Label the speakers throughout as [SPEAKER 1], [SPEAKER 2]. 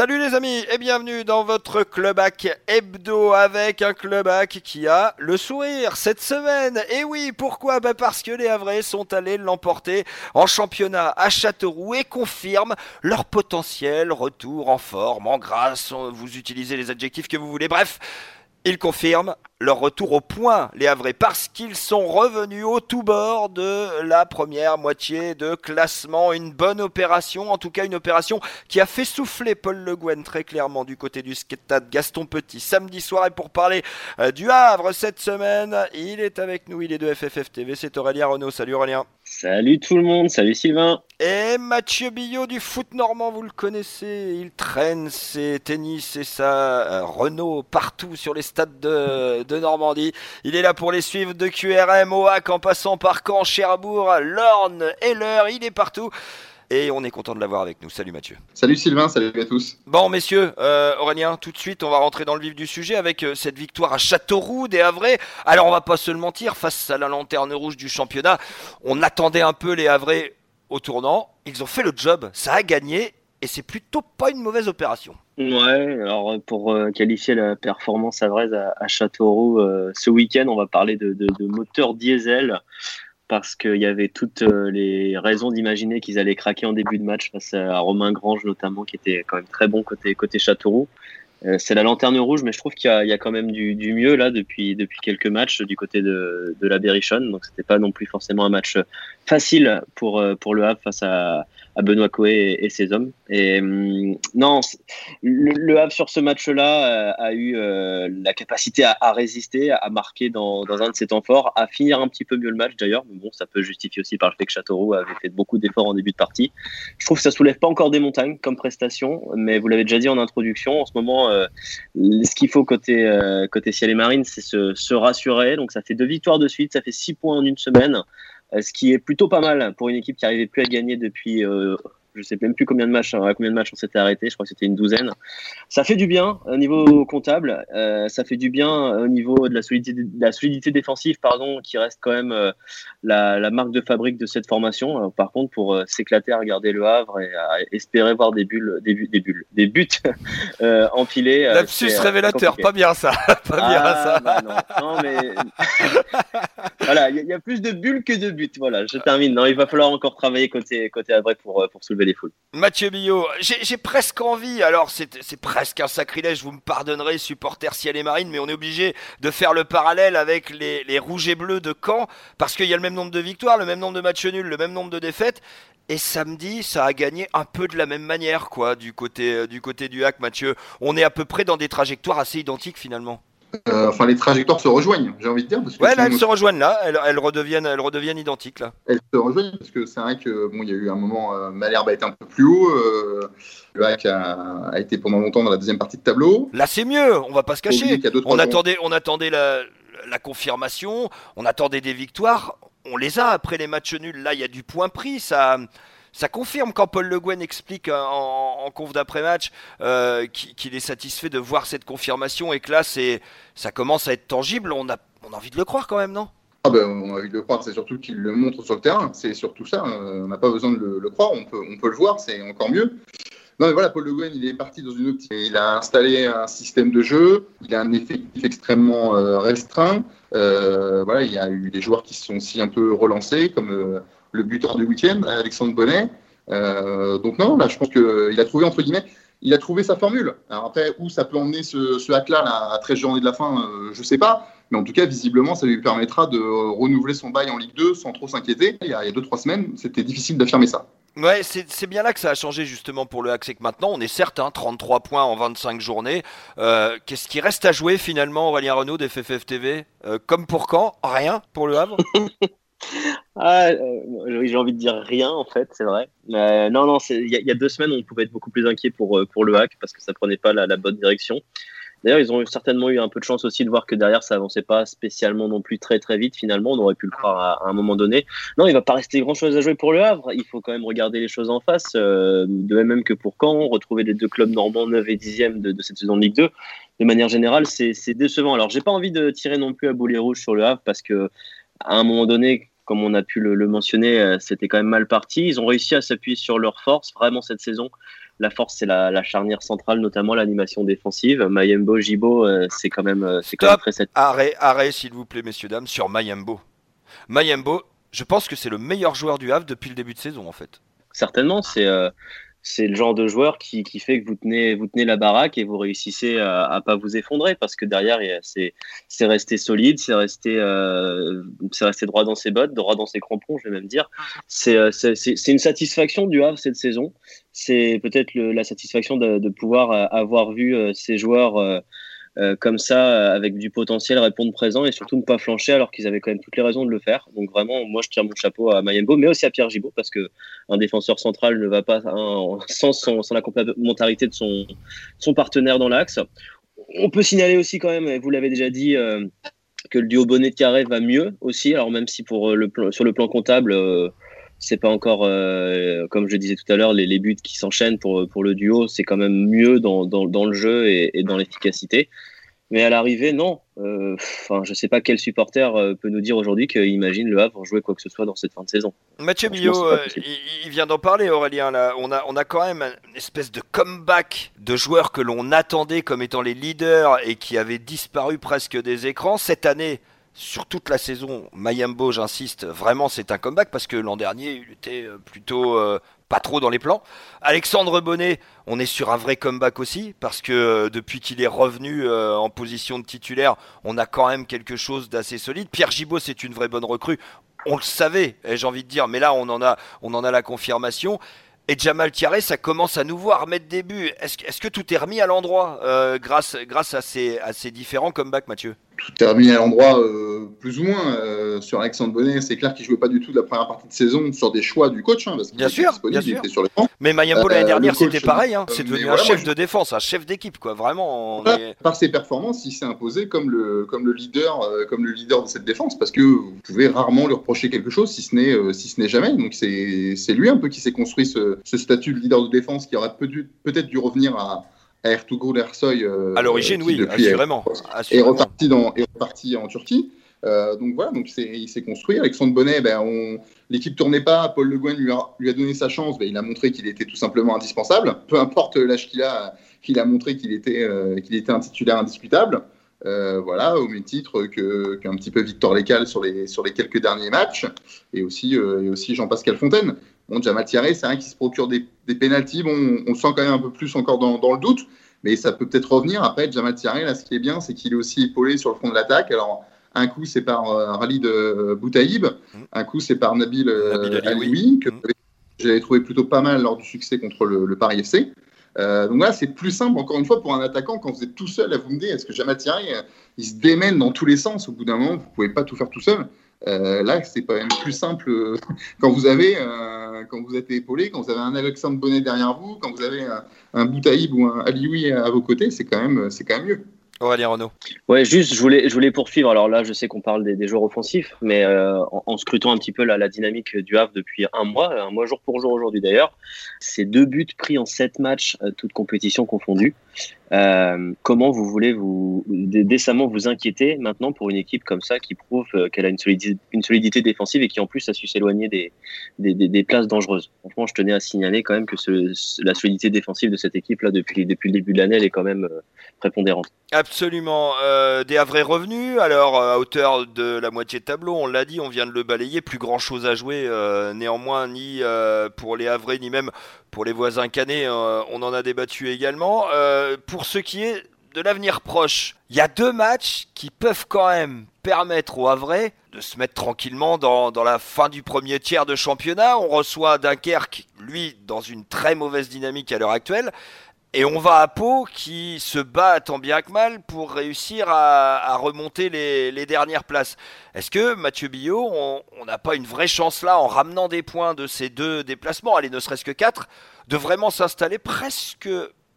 [SPEAKER 1] Salut les amis et bienvenue dans votre Clubac hebdo avec un Clubac qui a le sourire cette semaine. Et oui, pourquoi? Bah Parce que les Havrais sont allés l'emporter en championnat à Châteauroux et confirment leur potentiel retour en forme, en grâce, vous utilisez les adjectifs que vous voulez. Bref, ils confirment leur retour au point, les Havrais, parce qu'ils sont revenus au tout bord de la première moitié de classement. Une bonne opération, en tout cas une opération qui a fait souffler Paul Le Guen très clairement du côté du stade Gaston Petit samedi soir. Et pour parler euh, du Havre cette semaine, il est avec nous, il est de FFF TV, c'est Aurélien Renault. Salut Aurélien.
[SPEAKER 2] Salut tout le monde, salut Sylvain.
[SPEAKER 1] Et Mathieu Billot du foot normand, vous le connaissez, il traîne ses tennis et sa euh, Renault partout sur les stades de, Normandie. Il est là pour les suivre de QRM, OAC en passant par Caen, Cherbourg, Lorne, Heller, il est partout. Et on est content de l'avoir avec nous. Salut Mathieu.
[SPEAKER 3] Salut Sylvain, salut à tous.
[SPEAKER 1] Bon messieurs, euh, Aurélien, tout de suite on va rentrer dans le vif du sujet avec euh, cette victoire à Châteauroux des Havrais. Alors on va pas se le mentir, face à la lanterne rouge du championnat, on attendait un peu les Havrais au tournant. Ils ont fait le job, ça a gagné et c'est plutôt pas une mauvaise opération.
[SPEAKER 2] Ouais, alors pour euh, qualifier la performance havraise à, à Châteauroux ce week-end, on va parler de, de, de moteur diesel parce qu'il y avait toutes euh, les raisons d'imaginer qu'ils allaient craquer en début de match face à Romain Grange notamment, qui était quand même très bon côté, Châteauroux. Euh, c'est la lanterne rouge, mais je trouve qu'il y, a quand même du, mieux là depuis, quelques matchs du côté de, de la Berrichonne. Donc c'était pas non plus forcément un match facile pour, euh, pour le Havre face à, Benoît Coé et, ses hommes. Et hum, non, le, Havre sur ce match-là a, a eu euh, la capacité à, résister, à marquer dans, un de ses temps forts, à finir un petit peu mieux le match d'ailleurs. Mais bon, ça peut justifier aussi par le fait que Châteauroux avait fait beaucoup d'efforts en début de partie. Je trouve que ça soulève pas encore des montagnes comme prestation, mais vous l'avez déjà dit en introduction. En ce moment, euh, ce qu'il faut côté euh, ciel et marine, c'est se rassurer. Donc ça fait deux victoires de suite, ça fait six points en une semaine ce qui est plutôt pas mal pour une équipe qui n'arrivait plus à gagner depuis euh, je sais même plus combien de matchs, à combien de matchs on s'était arrêté. Je crois que c'était une douzaine. Ça fait du bien au niveau comptable. Euh, ça fait du bien au niveau de la solidité, de la solidité défensive, pardon, qui reste quand même euh, la, la, marque de fabrique de cette formation. Euh, par contre, pour euh, s'éclater à regarder le Havre et à espérer voir des bulles, des, des bulles, des buts euh, empilés.
[SPEAKER 1] Lapsus révélateur, compliqué. pas bien ça, pas bien
[SPEAKER 2] ah,
[SPEAKER 1] ça.
[SPEAKER 2] Bah non. non, mais voilà, il y, y, a plus de bulles que de buts. Voilà, je termine. Non, il va falloir encore travailler côté côté Havre pour pour soulever
[SPEAKER 1] Mathieu Billot, j'ai presque envie, alors c'est presque un sacrilège, vous me pardonnerez, supporter ciel et marine, mais on est obligé de faire le parallèle avec les, rouges et bleus de Caen, parce qu'il y a le même nombre de victoires, le même nombre de matchs nuls, le même nombre de défaites, et samedi, ça a gagné un peu de la même manière, quoi, du côté, du côté du hack, Mathieu. On est à peu près dans des trajectoires assez identiques finalement.
[SPEAKER 3] Euh, enfin, les trajectoires se rejoignent, j'ai envie de dire. Parce que
[SPEAKER 1] ouais, là, elles se rejoignent là, elles, elles, redeviennent, elles redeviennent identiques là.
[SPEAKER 3] Elles se rejoignent parce que c'est vrai que bon, il y a eu un moment, euh, Malherbe a été un peu plus haut, euh, le hack a, a, été pendant longtemps dans la deuxième partie de tableau.
[SPEAKER 1] Là, c'est mieux, on va pas se cacher. On attendait, on attendait la, la confirmation, on attendait des victoires, on les a après les matchs nuls. Là, il y a du point pris, ça ça confirme quand Paul Le Guen explique en, en conf d'après-match euh, qu'il est satisfait de voir cette confirmation et que là, ça commence à être tangible. On a, on a envie de le croire quand même, non?
[SPEAKER 3] Ah ben, on a envie de le croire, c'est surtout qu'il le montre sur le terrain. C'est surtout ça. Euh, on n'a pas besoin de le, croire, on peut, on peut le voir, c'est encore mieux. Non, mais voilà, Paul Le Guen, il est parti dans une optique. Il a installé un système de jeu, il a un effectif extrêmement euh, restreint. Euh, voilà, il y a eu des joueurs qui se sont aussi un peu relancés, comme le buteur du week-end, Alexandre Bonnet. Euh, donc non, là, je pense qu'il a trouvé, entre guillemets, il a trouvé sa formule. Alors après, où ça peut emmener ce, ce hack-là là, à 13 journées de la fin, euh, je sais pas. Mais en tout cas, visiblement, ça lui permettra de renouveler son bail en Ligue 2 sans trop s'inquiéter. Il y a 2-3 semaines, c'était difficile d'affirmer ça.
[SPEAKER 1] Ouais, c'est bien là que ça a changé justement pour le hack. C'est que maintenant, on est certes, hein, 33 points en 25 journées. Euh, Qu'est-ce qui reste à jouer finalement, Aurélien Renaud des FFF TV euh, Comme pour quand? Rien pour le Havre?
[SPEAKER 2] Ah, euh, j'ai envie de dire rien en fait, c'est vrai. Euh, non, non, il y, a deux semaines, on pouvait être beaucoup plus inquiet pour, pour le hack parce que ça prenait pas la, bonne direction. D'ailleurs, ils ont certainement eu un peu de chance aussi de voir que derrière, ça avançait pas spécialement non plus très très vite. Finalement, on aurait pu le croire à, un moment donné. Non, il va pas rester grand chose à jouer pour le Havre. Il faut quand même regarder les choses en face. Euh, de même que pour Caen, retrouver les deux clubs normands 9 et 10e de, de cette saison de Ligue 2. De manière générale, c'est décevant. Alors, j'ai pas envie de tirer non plus à boulet rouge sur le Havre parce que à un moment donné, comme on a pu le, le mentionner, c'était quand même mal parti. Ils ont réussi à s'appuyer sur leurs forces vraiment cette saison la force, c'est la, charnière centrale, notamment l'animation défensive. Mayembo, Jibo, c'est quand même, c'est quand même très
[SPEAKER 1] Arrêt, arrêt, s'il vous plaît, messieurs dames, sur Mayembo. Mayembo, je pense que c'est le meilleur joueur du Havre depuis le début de saison, en fait.
[SPEAKER 2] Certainement, c'est c'est le genre de joueur qui, qui, fait que vous tenez, vous tenez la baraque et vous réussissez à, à pas vous effondrer parce que derrière, c'est, resté solide, c'est resté, euh, resté droit dans ses bottes, droit dans ses crampons, je vais même dire. C'est, euh, une satisfaction du Havre cette saison. C'est peut-être la satisfaction de, de, pouvoir euh, avoir vu ces joueurs euh, comme ça, euh, avec du potentiel, répondre présent et surtout ne pas flancher alors qu'ils avaient quand même toutes les raisons de le faire. Donc vraiment, moi je tire mon chapeau à Mayembo, mais aussi à Pierre Gibaud parce que un défenseur central ne va pas sans, sans, la complémentarité de son, son partenaire dans l'axe. On peut signaler aussi quand même, vous l'avez déjà dit, euh, que le duo bonnet de carré va mieux aussi. Alors même si pour le sur le plan comptable, c'est pas encore, euh, comme je disais tout à l'heure, les, les, buts qui s'enchaînent pour, pour le duo, c'est quand même mieux dans, dans, dans le jeu et, et dans l'efficacité. Mais à l'arrivée, non. Euh, enfin, je sais pas quel supporter euh, peut nous dire aujourd'hui qu'il imagine le Havre jouer quoi que ce soit dans cette fin de saison.
[SPEAKER 1] Mathieu Billot, euh, il, vient d'en parler, Aurélien. Là. On, a, on a quand même une espèce de comeback de joueurs que l'on attendait comme étant les leaders et qui avaient disparu presque des écrans. Cette année, sur toute la saison, Mayambo, j'insiste, vraiment c'est un comeback parce que l'an dernier il était euh, plutôt euh, pas trop dans les plans. Alexandre Bonnet, on est sur un vrai comeback aussi parce que euh, depuis qu'il est revenu en position de titulaire, on a quand même quelque chose d'assez solide. Pierre Gibaud, c'est une vraie bonne recrue. On le savait, j'ai envie de dire, mais là on en a, on en a la confirmation. Et Jamal Thierry, ça commence à nous voir mettre des buts. Est-ce, est que tout est remis à l'endroit grâce, à ces différents comebacks, Mathieu?
[SPEAKER 3] Tout remis à l'endroit euh, plus ou moins euh, sur Alexandre Bonnet. C'est clair qu'il jouait pas du tout de la première partie de saison sur des choix du coach, hein, parce
[SPEAKER 1] bien sûr, bien sûr. Sur Mais Mayambo l'année euh, dernière, c'était pareil. Hein. c'est devenu un chef de défense, un chef d'équipe, quoi. Vraiment.
[SPEAKER 3] Par ses performances, il s'est imposé comme le comme le leader, comme le leader de cette défense, parce que vous pouvez rarement lui reprocher quelque chose, si ce n'est si ce n'est jamais. Donc c'est c'est lui un peu qui s'est construit ce, ce, statut de leader de défense, qui aurait peut-être dû revenir à Ertugrul Ersoy.
[SPEAKER 1] Euh, à l'origine, oui, assurément.
[SPEAKER 3] Est reparti, dans, est reparti en Turquie. Euh, donc voilà, donc il s'est construit. Alexandre Bonnet, ben, on... l'équipe tournait pas. Paul Le Guen lui a, lui a donné sa chance. Ben, il a montré qu'il était tout simplement indispensable. Peu importe l'âge qu'il a, qu'il a montré qu'il était, euh, qu'il était un titulaire indiscutable. Euh, voilà, au même titre qu'un petit peu Victor Lécal sur les, sur les quelques derniers matchs, et aussi, et aussi Jean-Pascal Fontaine. Bon, Jamal Thierry, c'est un qui se procure des, des pénalties. Bon, on sent quand même un peu plus encore dans, dans le doute, mais ça peut peut-être revenir. Après, Jamal Thierry, là, ce qui est bien, c'est qu'il est aussi épaulé sur le front de l'attaque. Alors, un coup, c'est par euh, Rally de Boutaïb, un coup, c'est par Nabil, euh, Alioui, que mm. j'avais trouvé plutôt pas mal lors du succès contre le, le Paris FC. Euh, donc voilà, c'est plus simple, encore une fois, pour un attaquant, quand vous êtes tout seul à vous mener, est-ce que Jamal Thierry, il se démène dans tous les sens? Au bout d'un moment, vous ne pouvez pas tout faire tout seul. Euh, là, c'est quand même plus simple euh, quand vous avez, euh, quand vous êtes épaulé, quand vous avez un Alexandre Bonnet derrière vous, quand vous avez un, un Boutaïb ou un Alioui à vos côtés, c'est quand même, c'est quand même mieux.
[SPEAKER 1] Aurélien Renault.
[SPEAKER 2] Ouais, juste, je voulais, je voulais poursuivre. Alors là, je sais qu'on parle des, des, joueurs offensifs, mais euh, en, en, scrutant un petit peu la, la, dynamique du Havre depuis un mois, un mois jour pour jour aujourd'hui d'ailleurs, c'est deux buts pris en sept matchs, euh, toutes compétitions confondues. Euh, comment vous voulez vous décemment vous inquiéter maintenant pour une équipe comme ça qui prouve euh, qu'elle a une solidité, défensive et qui en plus a su s'éloigner des, places dangereuses? Franchement, je tenais à signaler quand même que la solidité défensive de cette équipe là depuis, depuis le début de l'année elle est quand même euh, prépondérante.
[SPEAKER 1] Absolument. Des Havrais revenus, alors à hauteur de la moitié de tableau, on l'a dit, on vient de le balayer, plus grand chose à jouer néanmoins ni pour les Havrais ni même pour les voisins canets, on en a débattu également. pour ce qui est de l'avenir proche, il y a deux matchs qui peuvent quand même permettre aux Havrais de se mettre tranquillement dans, la fin du premier tiers de championnat. On reçoit Dunkerque, lui, dans une très mauvaise dynamique à l'heure actuelle. Et on va à Pau qui se bat tant bien que mal pour réussir à, remonter les, dernières places. Est-ce que Mathieu Billot, on n'a pas une vraie chance là en ramenant des points de ces deux déplacements, allez ne serait-ce que quatre, de vraiment s'installer presque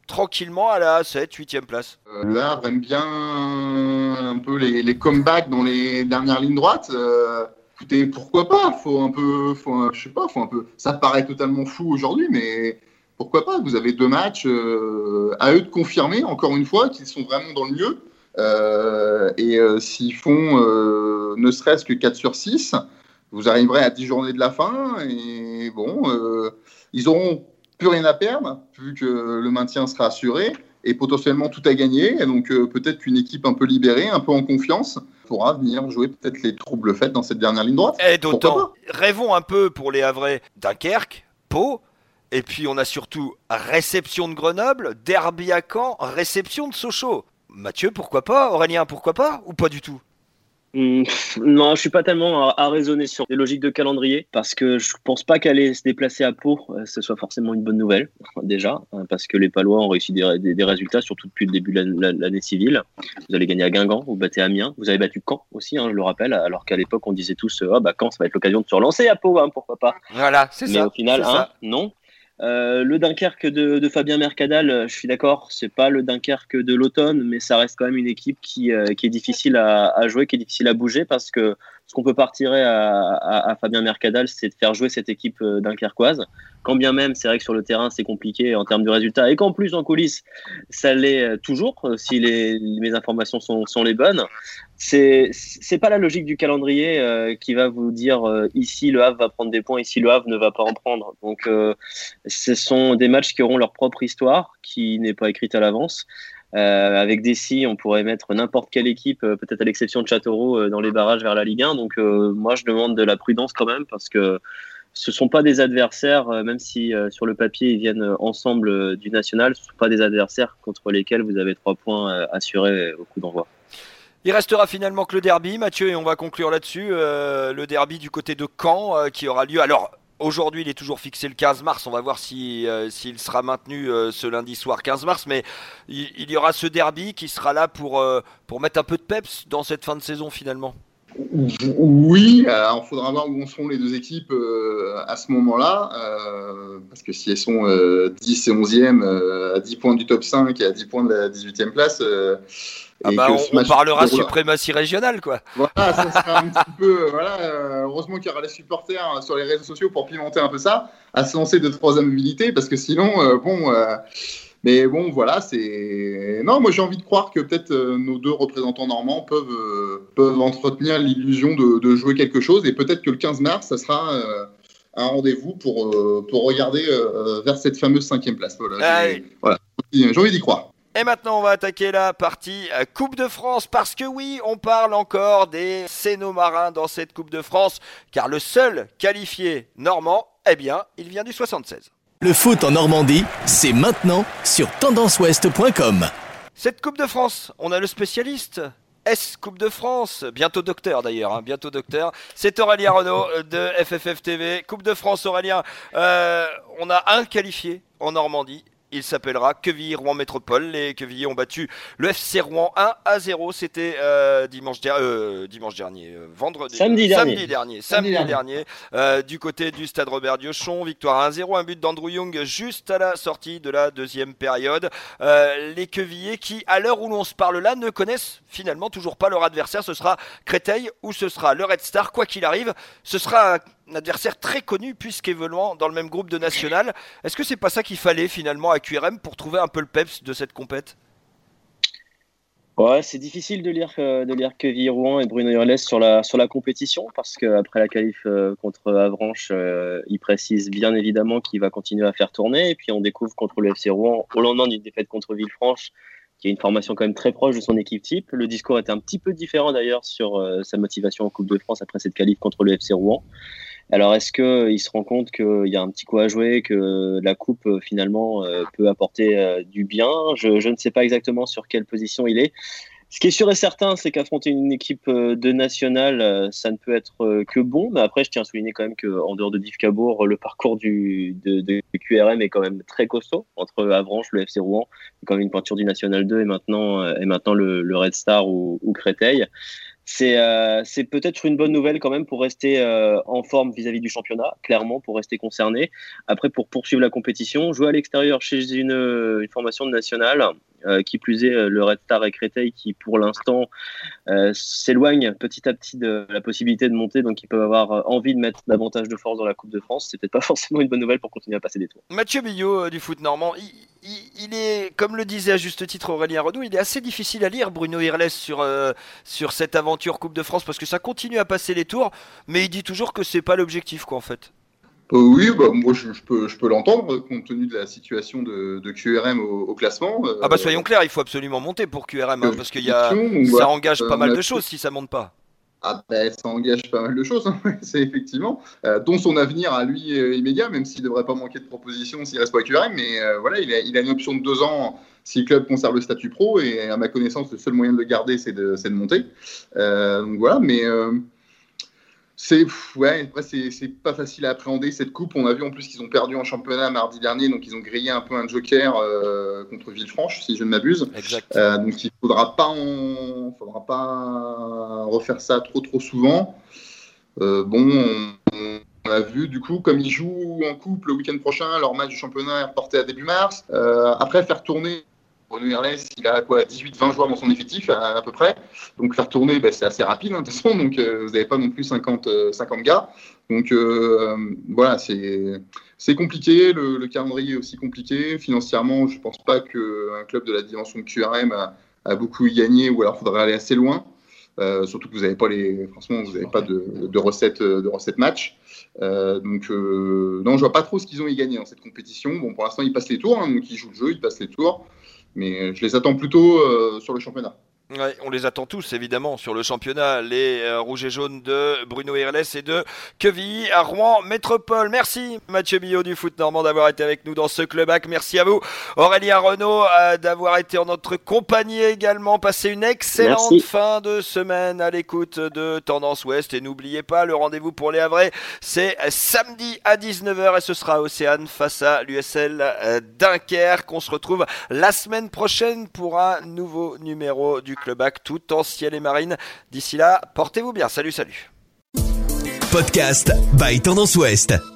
[SPEAKER 1] tranquillement à la 7, 8e place?
[SPEAKER 3] Euh, Là, j'aime bien un peu les, comebacks dans les dernières lignes droites. Euh, écoutez, pourquoi pas? Faut un peu, je sais pas, faut un peu. Ça paraît totalement fou aujourd'hui, mais pourquoi pas Vous avez deux matchs euh, à eux de confirmer, encore une fois, qu'ils sont vraiment dans le mieux. Euh, et euh, s'ils font ne serait-ce que 4 sur 6, vous arriverez à 10 journées de la fin. Et bon, ils auront plus rien à perdre, vu que le maintien sera assuré et potentiellement tout à gagner. Et donc peut-être qu'une équipe un peu libérée, un peu en confiance, pourra venir jouer peut-être les troubles faits dans cette dernière ligne droite.
[SPEAKER 1] Et d'autant, rêvons un peu pour les Havrais Dunkerque, Pau, et puis on a surtout réception de Grenoble, derby à Caen, réception de Sochaux. Mathieu, pourquoi pas? Aurélien, pourquoi pas? Ou pas du tout?
[SPEAKER 2] Hmm, non, je suis pas tellement à, raisonner sur les logiques de calendrier parce que je pense pas qu'aller se déplacer à Pau, euh, ce soit forcément une bonne nouvelle déjà hein, parce que les Palois ont réussi des, résultats surtout depuis le début de l'année civile. Vous allez gagner à Guingamp, vous battez Amiens, vous avez battu Caen aussi, hein, je le rappelle, alors qu'à l'époque on disait tous ah bah Caen ça va être l'occasion de se relancer à Pau, hein, pourquoi pas?
[SPEAKER 1] Voilà, c'est ça.
[SPEAKER 2] Mais au final, non. Euh, le Dunkerque de, Fabien Mercadal, euh, je suis d'accord, c'est pas le Dunkerque de l'automne, mais ça reste quand même une équipe qui, euh, est difficile à, jouer, qui est difficile à bouger parce que ce qu'on peut partir à, Fabien Mercadal, c'est de faire jouer cette équipe dunkerquoise. Quand bien même, c'est vrai que sur le terrain, c'est compliqué en termes de résultats et qu'en plus en coulisses, ça l'est toujours si mes informations sont, les bonnes c'est c'est pas la logique du calendrier euh, qui va vous dire euh, ici le Havre va prendre des points, ici le Havre ne va pas en prendre. Donc euh, ce sont des matchs qui auront leur propre histoire, qui n'est pas écrite à l'avance. Avec des si, on pourrait mettre n'importe quelle équipe, peut-être à l'exception de Châteauroux, dans les barrages vers la Ligue 1. Donc moi je demande de la prudence quand même parce que ce sont pas des adversaires, même si sur le papier ils viennent ensemble du national, ce sont pas des adversaires contre lesquels vous avez trois points assurés au coup d'envoi.
[SPEAKER 1] Il restera finalement que le derby, Mathieu, et on va conclure là-dessus. Euh, le derby du côté de Caen euh, qui aura lieu. Alors, aujourd'hui, il est toujours fixé le 15 mars. On va voir si, euh, s'il sera maintenu ce lundi soir 15 mars. Mais il, y aura ce derby qui sera là pour, pour mettre un peu de peps dans cette fin de saison finalement.
[SPEAKER 3] Oui, il faudra voir où seront les deux équipes à ce moment-là, parce que si elles sont 10 et 11e, à 10 points du top 5 et à 10 points de la 18e place,
[SPEAKER 1] ah bah, on, parlera suprématie régionale, quoi.
[SPEAKER 3] Voilà, ça sera un petit peu. Voilà, euh, heureusement qu'il y aura les supporters euh, sur les réseaux sociaux pour pimenter un peu ça, à se lancer de troisième mobilité, parce que sinon, euh, bon. mais bon, voilà, c'est. Non, moi j'ai envie de croire que peut-être nos deux représentants normands peuvent, peuvent entretenir l'illusion de, jouer quelque chose, et peut-être que le 15 mars, ça sera un rendez-vous pour, pour regarder vers cette fameuse cinquième place. Voilà, j'ai envie d'y croire.
[SPEAKER 1] Et maintenant, on va attaquer la partie euh, Coupe de France parce que oui, on parle encore des Cénomarins dans cette Coupe de France car le seul qualifié normand, eh bien, il vient du 76.
[SPEAKER 4] Le foot en Normandie, c'est maintenant sur tendanceouest.com.
[SPEAKER 1] Cette Coupe de France, on a le spécialiste. S Coupe de France, bientôt docteur d'ailleurs, hein, bientôt docteur. C'est Aurélien Renault de FFF TV. Coupe de France, Aurélien. Euh, on a un qualifié en Normandie, il s'appellera Quevilly Rouen Métropole. Les Quevilly ont battu le FC Rouen 1 à 0. C'était euh, dimanche, euh, dimanche, dernier, euh, vendredi,
[SPEAKER 2] samedi
[SPEAKER 1] dernier, samedi dernier, du côté du Stade Robert Diochon. Victoire 1-0, un but d'Andrew Young juste à la sortie de la deuxième période. les Quevillers qui, à l'heure où l'on se parle là, ne connaissent finalement toujours pas leur adversaire. Ce sera Créteil ou ce sera le Red Star. Quoi qu'il arrive, ce sera un un adversaire très connu puisqu'évoluant dans le même groupe de national. Est-ce que c'est pas ça qu'il fallait finalement à QRM pour trouver un peu le peps de cette compète?
[SPEAKER 2] Ouais, c'est difficile de lire euh, de lire que Rouen et Bruno Hurles sur la sur la compétition parce qu'après la qualif euh, contre Avranches, euh, il précise bien évidemment qu'il va continuer à faire tourner et puis on découvre contre le FC Rouen au lendemain d'une défaite contre Villefranche qui a une formation quand même très proche de son équipe type. Le discours était un petit peu différent d'ailleurs sur sa motivation en Coupe de France après cette qualif contre le FC Rouen. Alors, est-ce qu'il se rend compte qu'il y a un petit coup à jouer, que la coupe euh, finalement euh, peut apporter euh, du bien? Je, ne sais pas exactement sur quelle position il est. Ce qui est sûr et certain, c'est qu'affronter une équipe de nationale, ça ne peut être que bon. Mais après, je tiens à souligner quand même qu'en dehors de Div Cabourg, le parcours du, de, QRM est quand même très costaud. Entre Avranches, le FC Rouen, quand même une pointure du National 2 et maintenant, le, Red Star ou Créteil c'est euh, c'est peut-être une bonne nouvelle quand même pour rester euh, en forme vis-à-vis du championnat, clairement, pour rester concerné. Après, pour poursuivre la compétition, jouer à l'extérieur chez une, formation nationale, qui plus est le Red Star et Créteil qui pour l'instant s'éloignent petit à petit de la possibilité de monter, donc ils peuvent avoir envie de mettre davantage de force dans la Coupe de France. C'est peut-être pas forcément une bonne nouvelle pour continuer à passer des tours.
[SPEAKER 1] Mathieu Billot du foot normand, il est, comme le disait à juste titre Aurélien Renaud, il est assez difficile à lire Bruno Irles sur, euh, sur cette aventure Coupe de France parce que ça continue à passer les tours, mais il dit toujours que c'est pas l'objectif quoi en fait.
[SPEAKER 3] Oui, bah, moi je, peux, je peux l'entendre compte tenu de la situation de, QRM au, classement.
[SPEAKER 1] ah bah soyons clairs, il faut absolument monter pour QRM hein, parce que y a, ça engage pas mal de choses si ça monte pas.
[SPEAKER 3] Ah ben, ça engage pas mal de choses, hein, c'est effectivement, euh, dont son avenir à lui euh, immédiat, même s'il ne devrait pas manquer de propositions s'il reste pas QRM, mais euh, voilà, il a, il a, une option de deux ans si le club conserve le statut pro, et à ma connaissance, le seul moyen de le garder, c'est de, de, monter. donc voilà, mais c'est ouais, c'est pas facile à appréhender cette coupe. On a vu en plus qu'ils ont perdu en championnat mardi dernier, donc ils ont grillé un peu un joker euh, contre Villefranche, si je ne m'abuse. Euh, donc il faudra pas, faudra pas refaire ça trop trop souvent. Euh, bon, on, a vu du coup comme ils jouent en coupe le week-end prochain, leur match du championnat est reporté à début mars. après faire tourner Bruno Herles, il a quoi 18-20 joueurs dans son effectif à, peu près. Donc faire tourner, ben, c'est assez rapide hein, de toute façon. Donc euh, vous n'avez pas non plus 50, 50 euh, gars. Donc euh, voilà, c'est compliqué. Le, calendrier est aussi compliqué. Financièrement, je ne pense pas qu'un club de la dimension de QRM a, beaucoup y gagné ou alors il faudrait aller assez loin. surtout que vous n'avez pas les, franchement, vous n'avez pas de, recettes de recettes match. donc non, je vois pas trop ce qu'ils ont y gagné dans cette compétition. Bon, pour l'instant, ils passent les tours, hein, donc ils jouent le jeu, ils passent les tours. Mais je les attends plutôt euh, sur le championnat
[SPEAKER 1] on les attend tous évidemment sur le championnat, les euh, rouges et jaunes de Bruno Irles et de Quevilly à Rouen Métropole. Merci Mathieu Billot du foot normand d'avoir été avec nous dans ce club hack. Merci à vous Aurélien Renault euh, d'avoir été en notre compagnie également. Passez une excellente fin de semaine à l'écoute de Tendance Ouest et n'oubliez pas le rendez-vous pour les Havrais, c'est samedi à 19h et ce sera Océane face à l'USL euh, Dunkerque. On se retrouve la semaine prochaine pour un nouveau numéro du le bac tout en ciel et marine. D'ici là, portez-vous bien. Salut, salut.
[SPEAKER 4] Podcast by Tendance Ouest.